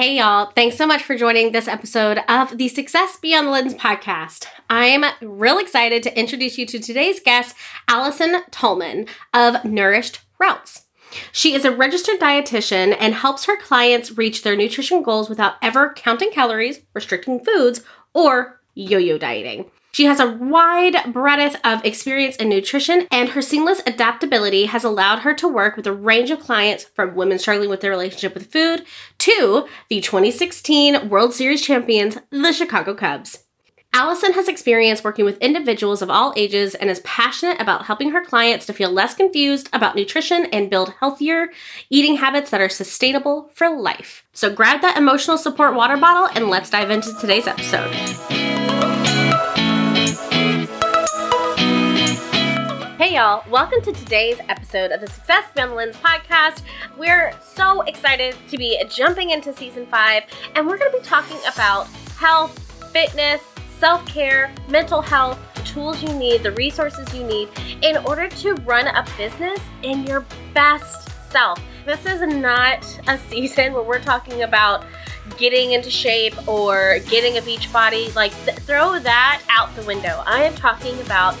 Hey, y'all. Thanks so much for joining this episode of the Success Beyond the Lens podcast. I'm real excited to introduce you to today's guest, Allison Tallman of Nourished Routes. She is a registered dietitian and helps her clients reach their nutrition goals without ever counting calories, restricting foods, or yo yo dieting. She has a wide breadth of experience in nutrition, and her seamless adaptability has allowed her to work with a range of clients from women struggling with their relationship with food to the 2016 World Series champions, the Chicago Cubs. Allison has experience working with individuals of all ages and is passionate about helping her clients to feel less confused about nutrition and build healthier eating habits that are sustainable for life. So grab that emotional support water bottle and let's dive into today's episode. Hey, y'all. Welcome to today's episode of the Success Beyond the Lens podcast. We're so excited to be jumping into season five, and we're going to be talking about health, fitness, self care, mental health, the tools you need, the resources you need in order to run a business in your best self. This is not a season where we're talking about getting into shape or getting a beach body. Like, th- throw that out the window. I am talking about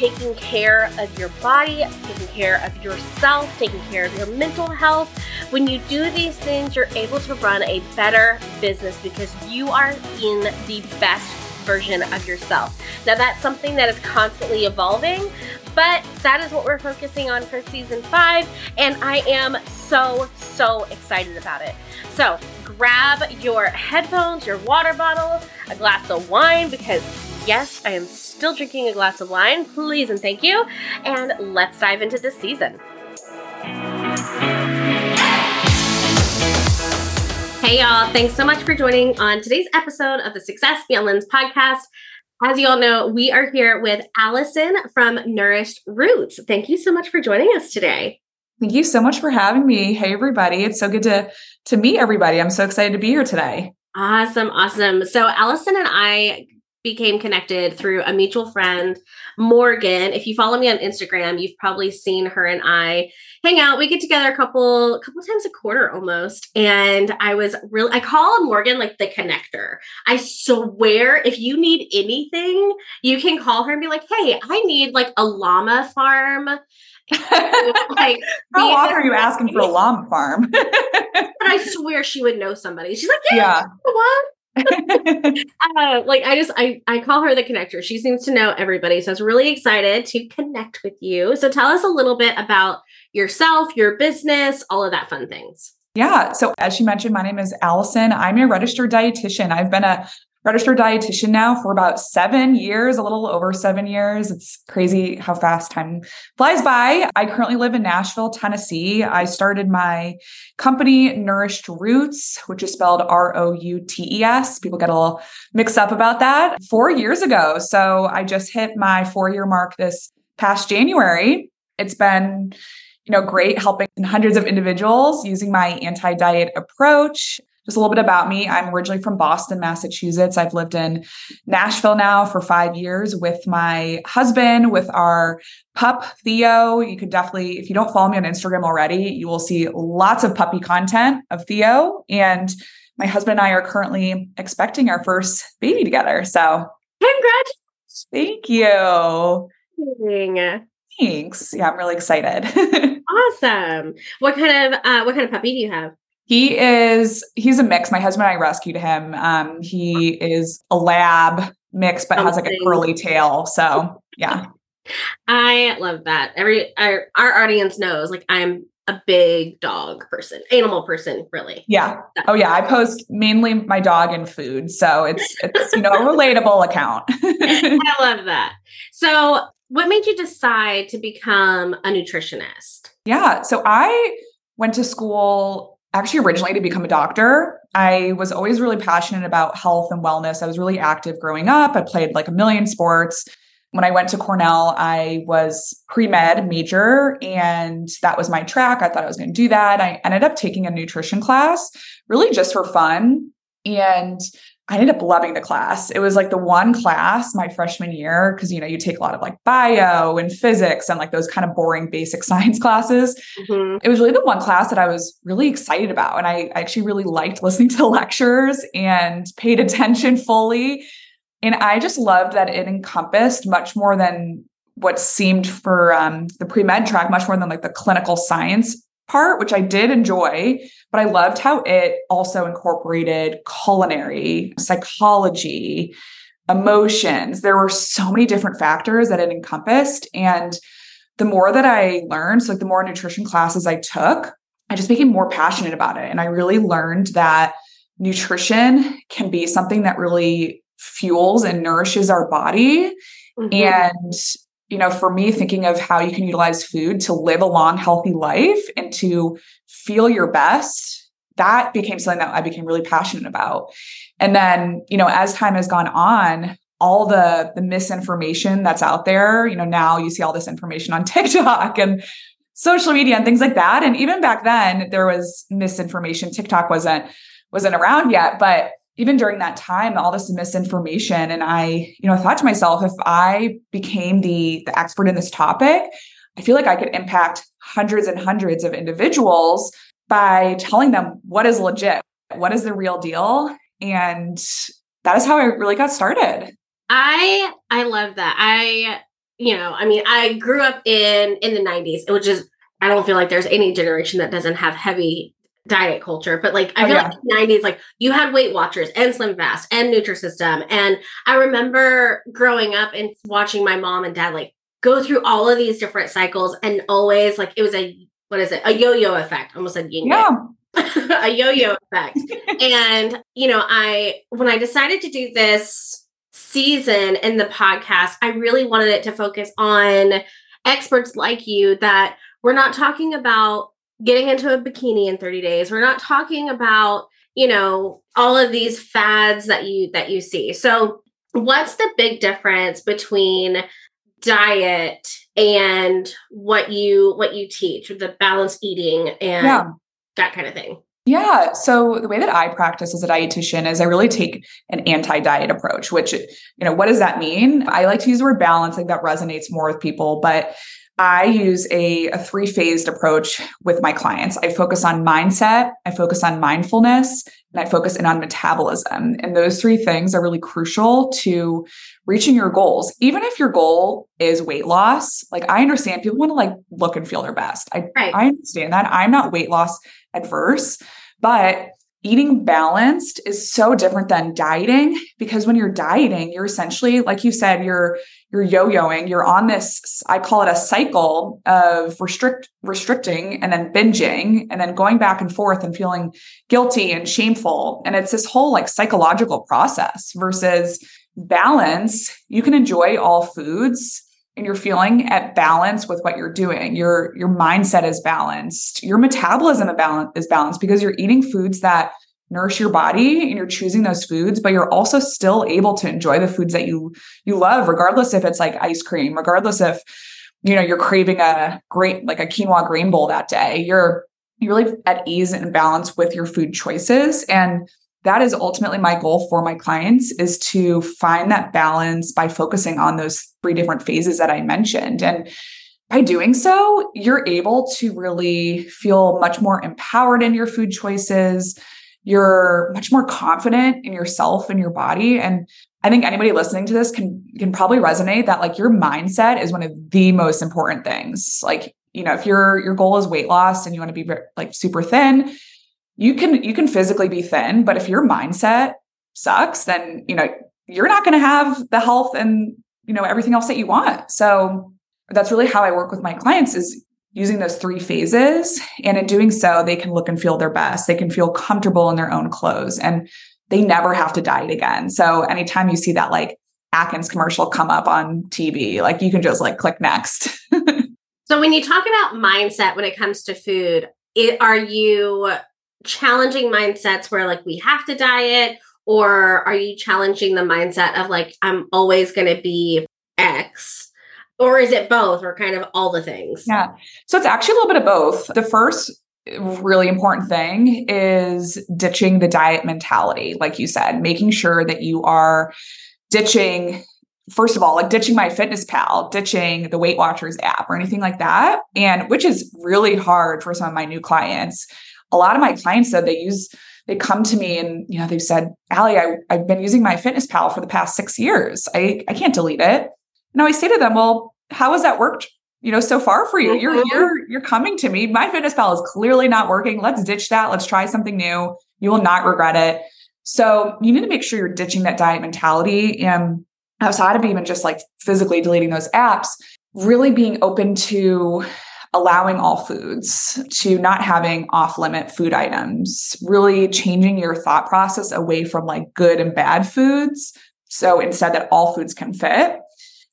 taking care of your body, taking care of yourself, taking care of your mental health. When you do these things, you're able to run a better business because you are in the best version of yourself. Now, that's something that is constantly evolving, but that is what we're focusing on for season five, and I am so, so excited about it. So, grab your headphones, your water bottle, a glass of wine, because yes, I am still drinking a glass of wine. Please and thank you. And let's dive into this season. Hey, y'all. Thanks so much for joining on today's episode of the Success Beyond Lens podcast. As you all know, we are here with Allison from Nourished Routes. Thank you so much for joining us today. Thank you so much for having me. Hey, everybody. It's so good to, to meet everybody. I'm so excited to be here today. Awesome. Awesome. So, Allison and I became connected through a mutual friend, Morgan. If you follow me on Instagram, you've probably seen her and I hang out. We get together a couple a couple times a quarter almost. And I was really I call Morgan like the connector. I swear if you need anything, you can call her and be like, "Hey, I need like a llama farm." like how often are you asking for a llama farm? but I swear she would know somebody. She's like, "Yeah, yeah. what?" uh, like I just I I call her the connector. She seems to know everybody, so I was really excited to connect with you. So tell us a little bit about yourself, your business, all of that fun things. Yeah. So as she mentioned, my name is Allison. I'm a registered dietitian. I've been a registered dietitian now for about seven years, a little over seven years. It's crazy how fast time flies by. I currently live in Nashville, Tennessee. I started my company, Nourished Routes, which is spelled R O U T E S. People get a little mixed up about that four years ago. So I just hit my four year mark this past January. It's been you know, great helping hundreds of individuals using my anti diet approach just a little bit about me. I'm originally from Boston, Massachusetts. I've lived in Nashville now for five years with my husband, with our pup, Theo. You could definitely, if you don't follow me on Instagram already, you will see lots of puppy content of Theo. And my husband and I are currently expecting our first baby together. So, congratulations. Thank you. Thanks. Yeah, I'm really excited. awesome. What kind of uh, what kind of puppy do you have? He is he's a mix. My husband and I rescued him. Um, he is a lab mix, but has like a curly tail. So yeah. I love that. Every our, our audience knows like I'm a big dog person, animal person, really. Yeah. Oh yeah. I post mainly my dog and food. So it's it's you know a relatable account. I love that. So what made you decide to become a nutritionist? Yeah. So I went to school actually originally to become a doctor. I was always really passionate about health and wellness. I was really active growing up. I played like a million sports. When I went to Cornell, I was pre med major, and that was my track. I thought I was going to do that. I ended up taking a nutrition class really just for fun. And I ended up loving the class. It was like the one class my freshman year, because you know, you take a lot of like bio and physics and like those kind of boring basic science classes. Mm-hmm. It was really the one class that I was really excited about. And I actually really liked listening to lectures and paid attention fully. And I just loved that it encompassed much more than what seemed for um, the pre med track, much more than like the clinical science part, which I did enjoy, but I loved how it also incorporated culinary, psychology, emotions. There were so many different factors that it encompassed. And the more that I learned, so like the more nutrition classes I took, I just became more passionate about it. And I really learned that nutrition can be something that really fuels and nourishes our body. Mm-hmm. And you know, for me, thinking of how you can utilize food to live a long, healthy life and to feel your best, that became something that I became really passionate about. And then, you know, as time has gone on, all the the misinformation that's out there, you know, now you see all this information on TikTok and social media and things like that. And even back then, there was misinformation. TikTok wasn't wasn't around yet, but even during that time all this misinformation and i you know thought to myself if i became the the expert in this topic i feel like i could impact hundreds and hundreds of individuals by telling them what is legit what is the real deal and that is how i really got started. I i love that. I you know i mean i grew up in in the 90s which is i don't feel like there's any generation that doesn't have heavy diet culture, but like I oh, feel yeah. like 90s, like you had Weight Watchers and Slim Fast and Nutrisystem. And I remember growing up and watching my mom and dad like go through all of these different cycles and always like it was a what is it? A yo-yo effect. Almost said yin. Yeah. a yo-yo effect. and you know, I when I decided to do this season in the podcast, I really wanted it to focus on experts like you that we're not talking about getting into a bikini in 30 days. We're not talking about, you know, all of these fads that you that you see. So, what's the big difference between diet and what you what you teach, with the balanced eating and yeah. that kind of thing? Yeah. So the way that I practice as a dietitian is I really take an anti-diet approach, which, you know, what does that mean? I like to use the word balance, like that resonates more with people. But I use a, a three phased approach with my clients. I focus on mindset, I focus on mindfulness, and I focus in on metabolism. And those three things are really crucial to reaching your goals. Even if your goal is weight loss, like I understand people want to like look and feel their best. I, right. I understand that. I'm not weight loss adverse, but eating balanced is so different than dieting because when you're dieting you're essentially like you said you're you're yo-yoing you're on this i call it a cycle of restrict restricting and then binging and then going back and forth and feeling guilty and shameful. And it's this whole like psychological process versus balance. You can enjoy all foods and you're feeling at balance with what you're doing your your mindset is balanced your metabolism is balanced because you're eating foods that nourish your body and you're choosing those foods but you're also still able to enjoy the foods that you you love regardless if it's like ice cream regardless if you know you're craving a great like a quinoa green bowl that day. You're you're really at ease and balance with your food choices. And that is ultimately my goal for my clients is to find that balance by focusing on those three different phases that I mentioned. And by doing so, you're able to really feel much more empowered in your food choices. You're much more confident in yourself and your body. And I think anybody listening to this can can probably resonate that like your mindset is one of the most important things. Like, you know, if your your goal is weight loss and you want to be like super thin, you can you can physically be thin, but if your mindset sucks, then you know you're not going to have the health and you know everything else that you want. So that's really how I work with my clients is using those three phases and in doing so they can look and feel their best. They can feel comfortable in their own clothes and they never have to diet again. So anytime you see that like Atkins commercial come up on TV, like you can just like click next. so when you talk about mindset when it comes to food, it, are you challenging mindsets where like we have to diet or are you challenging the mindset of like i'm always going to be x or is it both or kind of all the things yeah so it's actually a little bit of both the first really important thing is ditching the diet mentality, like you said, making sure that you are ditching first of all, like ditching MyFitnessPal, ditching the Weight Watchers app or anything like that. And which is really hard for some of my new clients. A lot of my clients said they use, they come to me and, you know, they've said, Allie, I, I've been using MyFitnessPal for the past six years. I, I can't delete it. And I say to them, well, how has that worked you know so far for you? You're mm-hmm. you're you're coming to me. MyFitnessPal is clearly not working. Let's ditch that. Let's try something new. You will not regret it. So you need to make sure you're ditching that diet mentality. And outside of even just like physically deleting those apps really being open to allowing all foods to not having off limit food items really changing your thought process away from like good and bad foods so instead that all foods can fit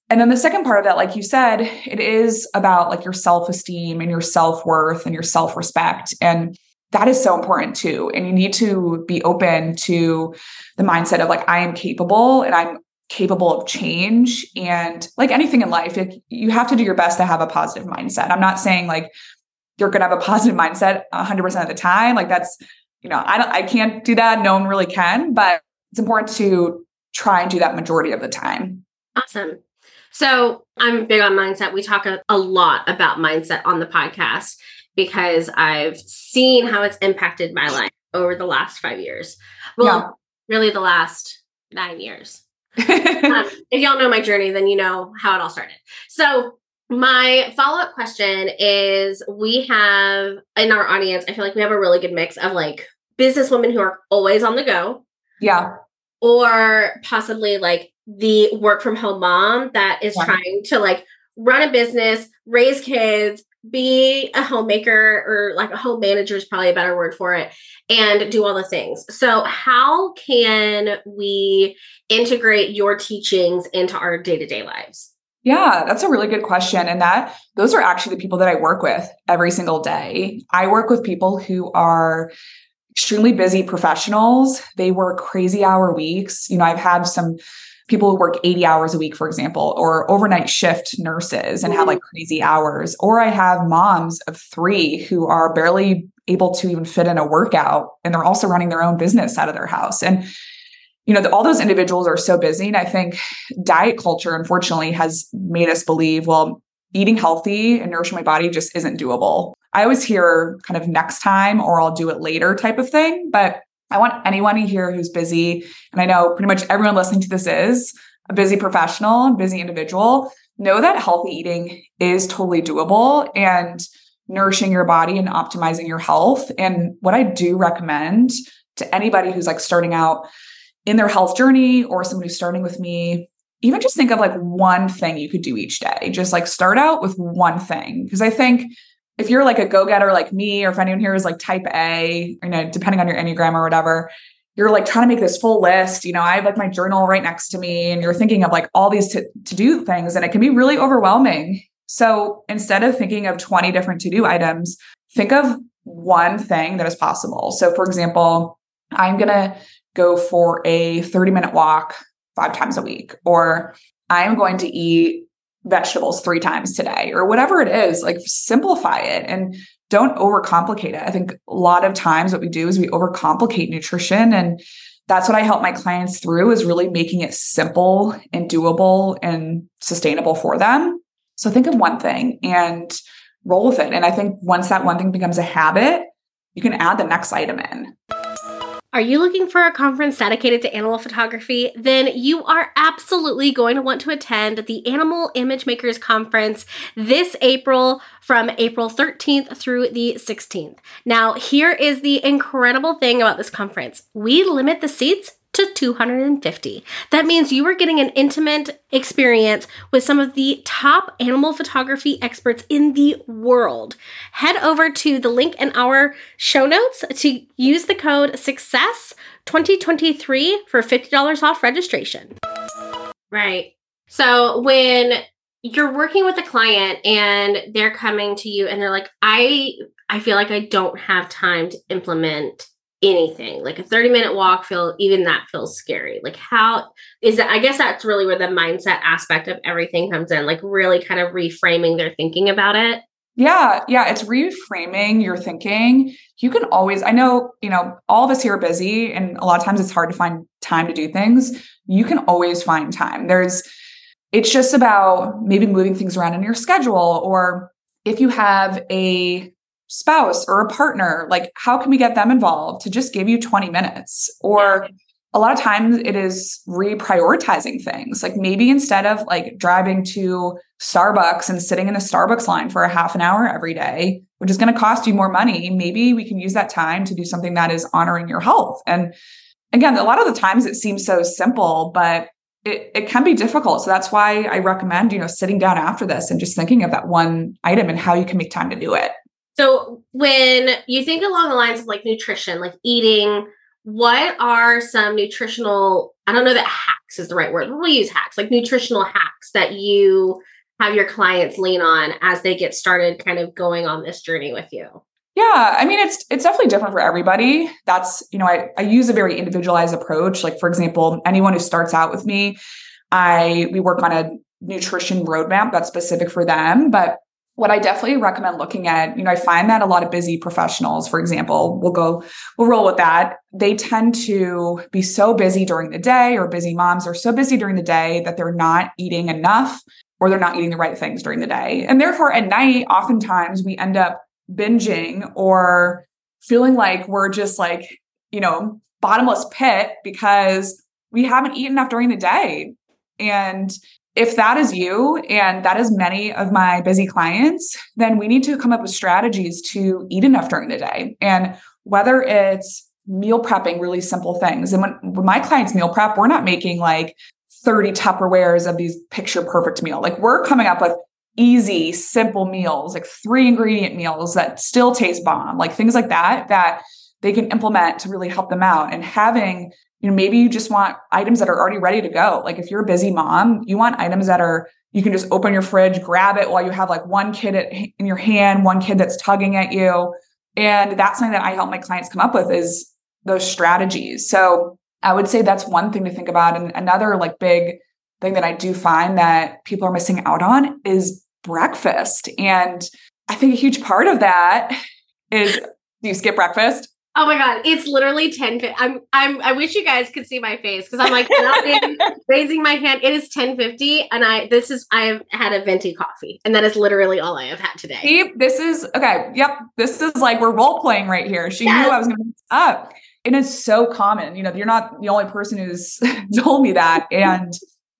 and then the second part of that, like you said, it is about like your self esteem and your self worth and your self respect. And that is so important too. And you need to be open to the mindset of like, I am capable and I'm capable of change. And like anything in life, you have to do your best to have a positive mindset. I'm not saying like you're going to have a positive mindset 100% of the time. Like that's, you know, I don't, I can't do that. No one really can, but it's important to try and do that majority of the time. Awesome. So I'm big on mindset. We talk a, a lot about mindset on the podcast because I've seen how it's impacted my life over the last five years. Well, yeah. really the last nine years. Um, if y'all know my journey, then you know how it all started. So my follow up question is we have in our audience, I feel like we have a really good mix of like businesswomen who are always on the go. Yeah. Or possibly like the work from home mom that is yeah. trying to like run a business, raise kids, be a homemaker or like a home manager is probably a better word for it and do all the things. So, how can we integrate your teachings into our day to day lives? Yeah, that's a really good question. And that those are actually the people that I work with every single day. I work with people who are extremely busy professionals. They work crazy hour weeks. You know, I've had some people who work 80 hours a week, for example, or overnight shift nurses and have like mm-hmm. crazy hours. Or I have moms of three who are barely able to even fit in a workout and they're also running their own business out of their house. And you know, all those individuals are so busy. And I think diet culture, unfortunately, has made us believe, well, eating healthy and nourishing my body just isn't doable. I always hear kind of next time or I'll do it later type of thing. But I want anyone here who's busy, and I know pretty much everyone listening to this is a busy professional, busy individual, know that healthy eating is totally doable and nourishing your body and optimizing your health. And what I do recommend to anybody who's like starting out in their health journey or somebody starting with me, even just think of like one thing you could do each day. Just like start out with one thing. Because I think if you're like a go-getter like me, or if anyone here is like type A, you know, depending on your Enneagram or whatever, you're like trying to make this full list. You know, I have like my journal right next to me, and you're thinking of like all these to, to do things, and it can be really overwhelming. So instead of thinking of 20 different to do items, think of one thing that is possible. So, for example, I'm going to go for a 30 minute walk five times a week, or I'm going to eat vegetables three times today or whatever it is like simplify it and don't overcomplicate it. I think a lot of times what we do is we overcomplicate nutrition and that's what i help my clients through is really making it simple and doable and sustainable for them. So think of one thing and roll with it. And i think once that one thing becomes a habit you can add the next item in are you looking for a conference dedicated to animal photography? Then you are absolutely going to want to attend the Animal Image Makers Conference this April from April 13th through the 16th. Now, here is the incredible thing about this conference we limit the seats to 250. That means you are getting an intimate experience with some of the top animal photography experts in the world. Head over to the link in our show notes to use the code SUCCESS 2023 for $50 off registration. Right. So when you're working with a client and they're coming to you and they're like, I I feel like I don't have time to implement anything like a 30 minute walk feel even that feels scary like how is that i guess that's really where the mindset aspect of everything comes in like really kind of reframing their thinking about it Yeah, yeah, it's reframing your thinking. You can always, I know, you know, all of us here are busy and a lot of times it's hard to find time to do things. You can always find time. There's, it's just about maybe moving things around in your schedule or if you have a spouse or a partner, like how can we get them involved to just give you 20 minutes? Or a lot of times it is reprioritizing things. Like maybe instead of like driving to Starbucks and sitting in the Starbucks line for a half an hour every day, which is going to cost you more money, maybe we can use that time to do something that is honoring your health. And again, a lot of the times it seems so simple, but it, it can be difficult. So that's why I recommend, you know, sitting down after this and just thinking of that one item and how you can make time to do it. So when you think along the lines of like nutrition, like eating, what are some nutritional, I don't know that hacks is the right word, we'll use hacks, like nutritional hacks that you have your clients lean on as they get started kind of going on this journey with you? Yeah, I mean it's it's definitely different for everybody. That's, you know, I I use a very individualized approach. Like for example, anyone who starts out with me, I we work on a nutrition roadmap that's specific for them, but what I definitely recommend looking at, you know, I find that a lot of busy professionals, for example, will go, we'll roll with that. They tend to be so busy during the day, or busy moms are so busy during the day that they're not eating enough or they're not eating the right things during the day. And therefore, at night, oftentimes we end up binging or feeling like we're just like, you know, bottomless pit because we haven't eaten enough during the day. And if that is you and that is many of my busy clients, then we need to come up with strategies to eat enough during the day. And whether it's meal prepping, really simple things. And when, when my clients meal prep, we're not making like 30 Tupperwares of these picture perfect meal. Like we're coming up with easy, simple meals, like three ingredient meals that still taste bomb, like things like that, that they can implement to really help them out. And having, you know, maybe you just want items that are already ready to go. Like if you're a busy mom, you want items that are, you can just open your fridge, grab it while you have like one kid at, in your hand, one kid that's tugging at you. And that's something that I help my clients come up with is those strategies. So I would say that's one thing to think about. And another like big thing that I do find that people are missing out on is breakfast. And I think a huge part of that is do you skip breakfast? Oh my god, it's literally 10 I'm I'm I wish you guys could see my face because I'm like raising my hand. It is 1050 and I this is I've had a venti coffee and that is literally all I have had today. See, this is okay. Yep. This is like we're role playing right here. She yes. knew I was gonna up. And it's so common. You know, you're not the only person who's told me that. And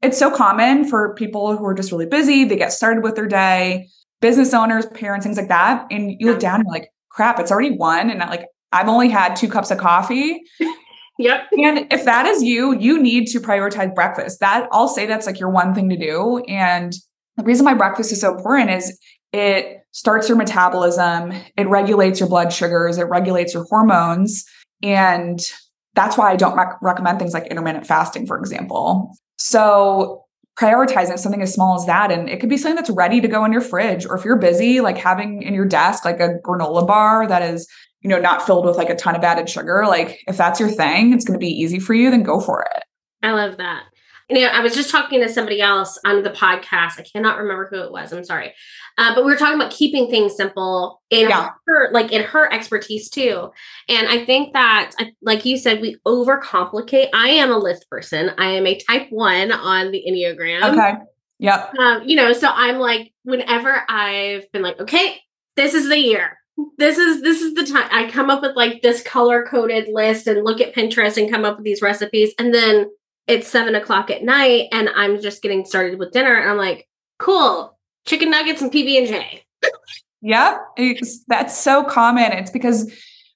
it's so common for people who are just really busy. They get started with their day, business owners, parents, things like that. And you look down and like, crap, it's already one. And I, like, I've only had two cups of coffee. Yep. And if that is you, you need to prioritize breakfast. That I'll say that's like your one thing to do. And the reason why breakfast is so important is it starts your metabolism, it regulates your blood sugars, it regulates your hormones. And that's why I don't rec- recommend things like intermittent fasting, for example. So prioritizing something as small as that and it could be something that's ready to go in your fridge or if you're busy like having in your desk like a granola bar that is you know not filled with like a ton of added sugar like if that's your thing it's going to be easy for you then go for it i love that you know, I was just talking to somebody else on the podcast. I cannot remember who it was. I'm sorry. Uh, but we were talking about keeping things simple in yeah. her, like in her expertise too. And I think that, like you said, we overcomplicate. I am a list person. I am a type one on the Enneagram. Okay. Yep. Um, you know, so I'm like, whenever I've been like, okay, this is the year. This is this is the time I come up with like this color coded list and look at Pinterest and come up with these recipes. And then it's seven o'clock at night and I'm just getting started with dinner. And I'm like, cool, chicken nuggets and PB and J. Yep, that's so common. It's because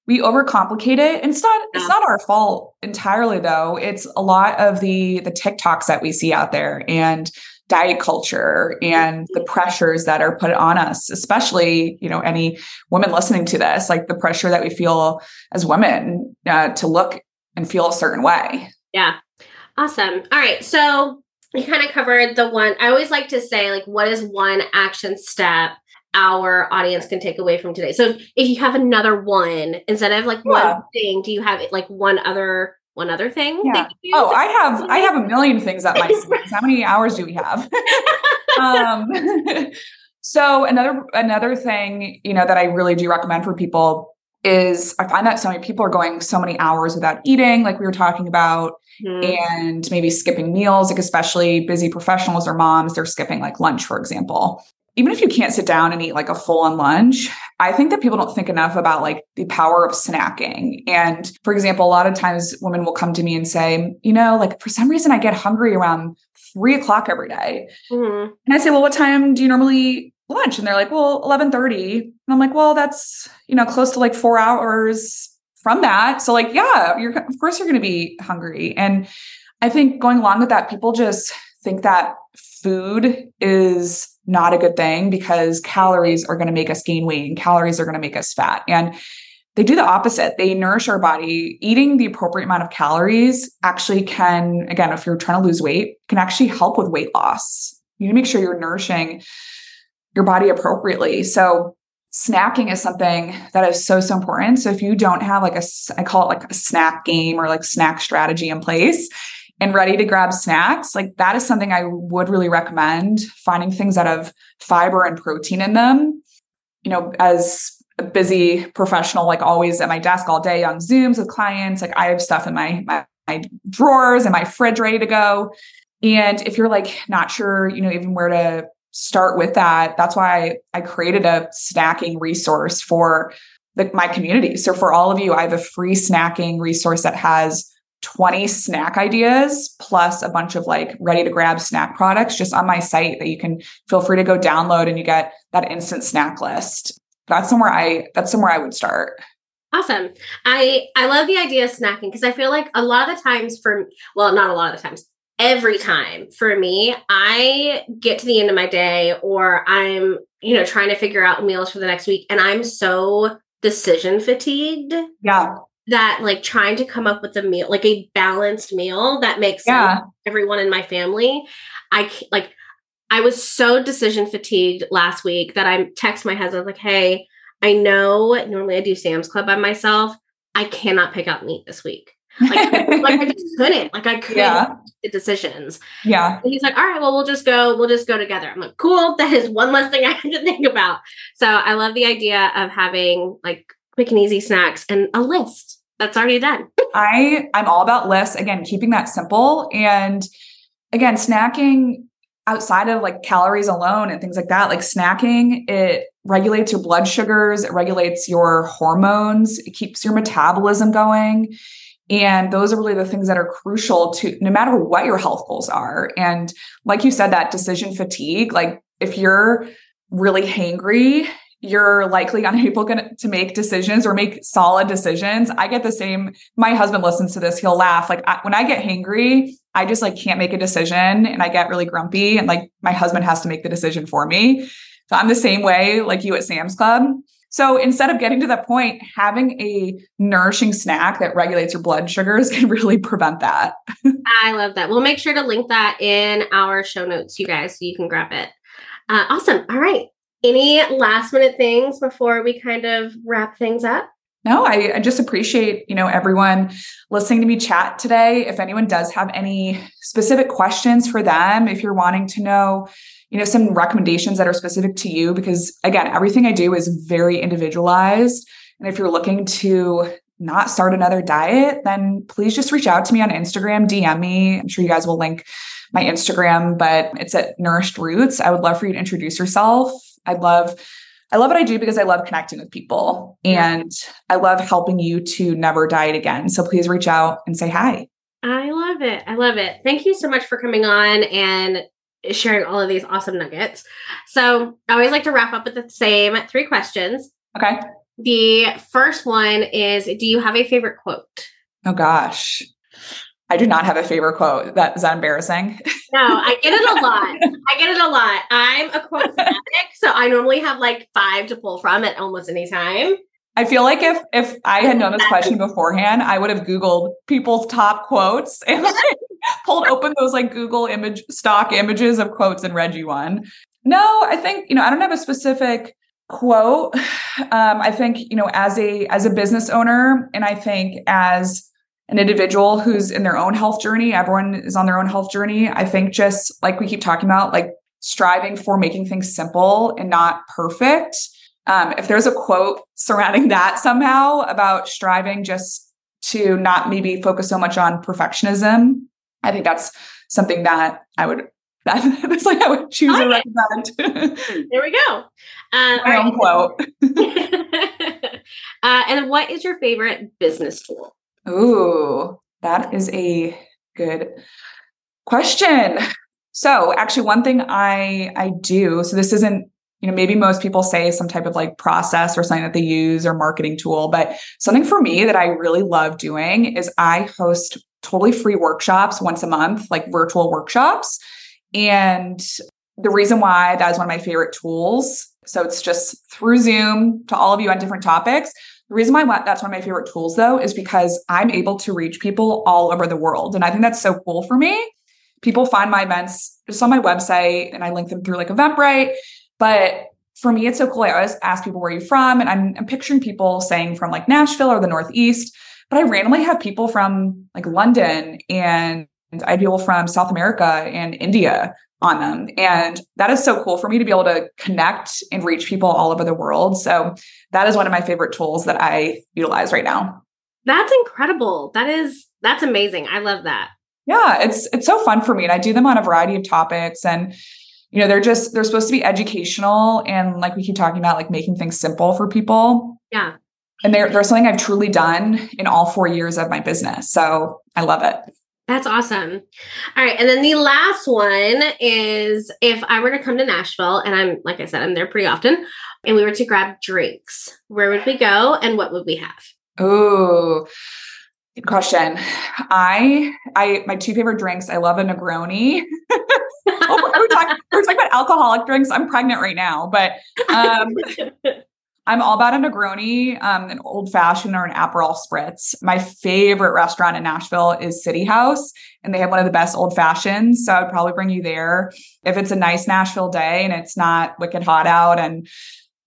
we overcomplicate it. And it's not yeah. it's not our fault entirely though. It's a lot of the the TikToks that we see out there and diet culture and the pressures that are put on us especially you know any women listening to this like the pressure that we feel as women uh, to look and feel a certain way yeah Awesome. All right. So we kind of covered the one. I always like to say, like, what is one action step our audience can take away from today? So if you have another one instead of like yeah. one thing, do you have like one other one other thing? Yeah. Oh, I have I have a million things up my. How many hours do we have? um, So another another thing, you know, that I really do recommend for people is I find that so many people are going so many hours without eating, like we were talking about, mm-hmm. and maybe skipping meals, like especially busy professionals or moms, they're skipping like lunch, for example. Even if you can't sit down and eat like a full on lunch, I think that people don't think enough about like the power of snacking. And for example, a lot of times women will come to me and say, you know, like for some reason I get hungry around three o'clock every day. Mm-hmm. And I say, well, what time do you normally lunch? And they're like, well, 1130. And I'm like, well, that's, you know, close to like four hours from that. So like, yeah, you're, of course you're going to be hungry. And I think going along with that, people just think that food is not a good thing because calories are going to make us gain weight and calories are going to make us fat. And they do the opposite. They nourish our body. Eating the appropriate amount of calories actually can, again, if you're trying to lose weight, can actually help with weight loss. You need to make sure you're nourishing your body appropriately. So snacking is something that is so so important. So if you don't have like a I call it like a snack game or like snack strategy in place and ready to grab snacks, like that is something I would really recommend finding things that have fiber and protein in them. You know, as a busy professional, like always at my desk all day on Zooms with clients, like I have stuff in my, my, my drawers and my fridge ready to go. And if you're like not sure, you know, even where to start with that, that's why I, I created a snacking resource for the, my community. So for all of you, I have a free snacking resource that has 20 snack ideas plus a bunch of like ready to grab snack products just on my site that you can feel free to go download and you get that instant snack list that's somewhere I that's somewhere I would start. Awesome. I I love the idea of snacking because I feel like a lot of the times for well, not a lot of the times, every time for me, I get to the end of my day or I'm, you know, trying to figure out meals for the next week and I'm so decision fatigued. Yeah. That like trying to come up with a meal, like a balanced meal that makes yeah. everyone in my family. I like I was so decision fatigued last week that I text my husband like, "Hey, I know normally I do Sam's Club by myself. I cannot pick out meat this week. Like, like I just couldn't. Like I couldn't yeah. the decisions. Yeah. And he's like, all right, well, we'll just go, we'll just go together. I'm like, cool. That is one less thing I have to think about. So I love the idea of having like quick and easy snacks and a list that's already done. I I'm all about lists. Again, keeping that simple. And again, snacking outside of like calories alone and things like that, like snacking, it regulates your blood sugars, it regulates your hormones, it keeps your metabolism going. And those are really the things that are crucial to no matter what your health goals are. And like you said, that decision fatigue, like if you're really hangry you're likely unable to make decisions or make solid decisions. I get the same. My husband listens to this. He'll laugh. Like I, when I get hangry, I just like can't make a decision and I get really grumpy and like my husband has to make the decision for me. So I'm the same way like you at Sam's Club. So instead of getting to that point, having a nourishing snack that regulates your blood sugars can really prevent that. I love that. We'll make sure to link that in our show notes, you guys, so you can grab it. Uh, awesome. All right. Any last minute things before we kind of wrap things up? No, I, I, just appreciate, you know, everyone listening to me chat today. If anyone does have any specific questions for them, if you're wanting to know, you know, some recommendations that are specific to you, because again, everything I do is very individualized. And if you're looking to not start another diet, then please just reach out to me on Instagram, DM me. I'm sure you guys will link my Instagram, but it's at Nourished Routes. I would love for you to introduce yourself I love I love what I do because I love connecting with people and I love helping you to never diet again. So please reach out and say hi. I love it. I love it. Thank you so much for coming on and sharing all of these awesome nuggets. So I always like to wrap up with the same three questions. Okay. The first one is Do you have a favorite quote? Oh gosh. I do not have a favorite quote. That is that embarrassing? No, I get it a lot. I get it a lot. I'm a quote fanatic, so I normally have like five to pull from at almost any time. I feel like if if I had known this question beforehand, I would have Googled people's top quotes and like, pulled open those like Google image stock images of quotes and read you one. No, I think, you know, I don't have a specific quote. Um, I think, you know, as a as a business owner, and I think as an individual who's in their own health journey. Everyone is on their own health journey. I think just like we keep talking about, like striving for making things simple and not perfect. Um, if there's a quote surrounding that somehow about striving just to not maybe focus so much on perfectionism, I think that's something that I would that's like I would choose or recommend. there we go. Uh, My own quote. uh, and what is your favorite business tool? Ooh, that is a good question. So, actually, one thing I I do. So this isn't you know maybe most people say some type of like process or something that they use or marketing tool, but something for me that I really love doing is I host totally free workshops once a month, like virtual workshops. And the reason why that is one of my favorite tools. So it's just through Zoom to all of you on different topics. The reason why that's one of my favorite tools, though, is because I'm able to reach people all over the world. And I think that's so cool for me. People find my events just on my website and I link them through like Eventbrite. But for me, it's so cool. I always ask people, where you're you from? And I'm, I'm picturing people saying from like Nashville or the Northeast. But I randomly have people from like London and I have people from South America and India on them. And that is so cool for me to be able to connect and reach people all over the world. So that is one of my favorite tools that I utilize right now. That's incredible. That is that's amazing. I love that. Yeah, it's it's so fun for me and I do them on a variety of topics and you know, they're just they're supposed to be educational and like we keep talking about like making things simple for people. Yeah. And they're, they're something I've truly done in all four years of my business. So I love it. That's awesome. All right. And then the last one is if I were to come to Nashville, and I'm, like I said, I'm there pretty often, and we were to grab drinks, where would we go and what would we have? Oh, good question. I, I, my two favorite drinks, I love a Negroni. oh, we're, talking, we're talking about alcoholic drinks. I'm pregnant right now, but um, I'm all about a Negroni, um, an old fashioned or an Aperol spritz. My favorite restaurant in Nashville is City House, and they have one of the best old fashions. So I'd probably bring you there if it's a nice Nashville day and it's not wicked hot out and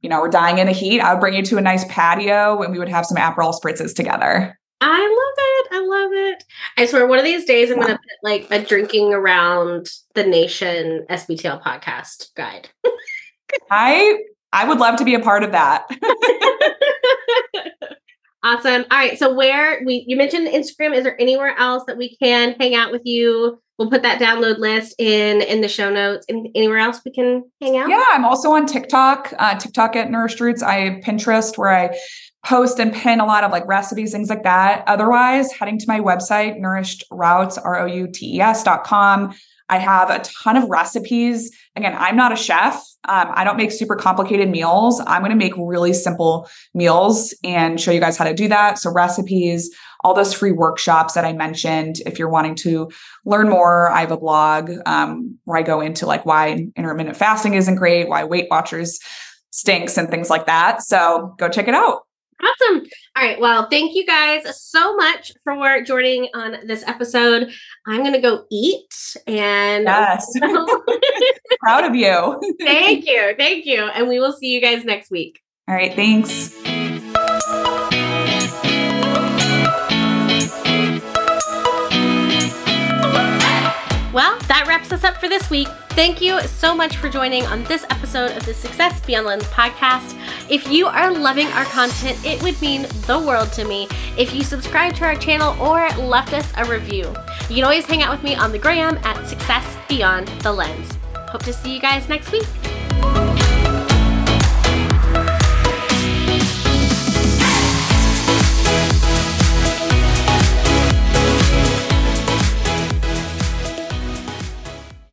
you know we're dying in the heat. I would bring you to a nice patio and we would have some Aperol spritzes together. I love it. I love it. I swear, one of these days I'm yeah. going to put like a drinking around the nation SBTL podcast guide. I I would love to be a part of that. awesome. All right. So where we you mentioned Instagram, is there anywhere else that we can hang out with you? We'll put that download list in in the show notes. And anywhere else we can hang out? Yeah, I'm also on TikTok. Uh, TikTok at Nourished Routes. I have Pinterest where I post and pin a lot of like recipes, things like that. Otherwise, heading to my website, nourished routes, R O U T E S dot com. I have a ton of recipes. Again, I'm not a chef. Um, I don't make super complicated meals. I'm going to make really simple meals and show you guys how to do that. So, recipes, all those free workshops that I mentioned. If you're wanting to learn more, I have a blog um, where I go into like why intermittent fasting isn't great, why Weight Watchers stinks, and things like that. So, go check it out. Awesome. All right. Well, thank you guys so much for joining on this episode. I'm going to go eat and yes. proud of you. thank you. Thank you. And we will see you guys next week. All right. Thanks. Well, that wraps us up for this week. Thank you so much for joining on this episode of the Success Beyond Lens podcast. If you are loving our content, it would mean the world to me if you subscribe to our channel or left us a review. You can always hang out with me on the gram at Success Beyond the Lens. Hope to see you guys next week.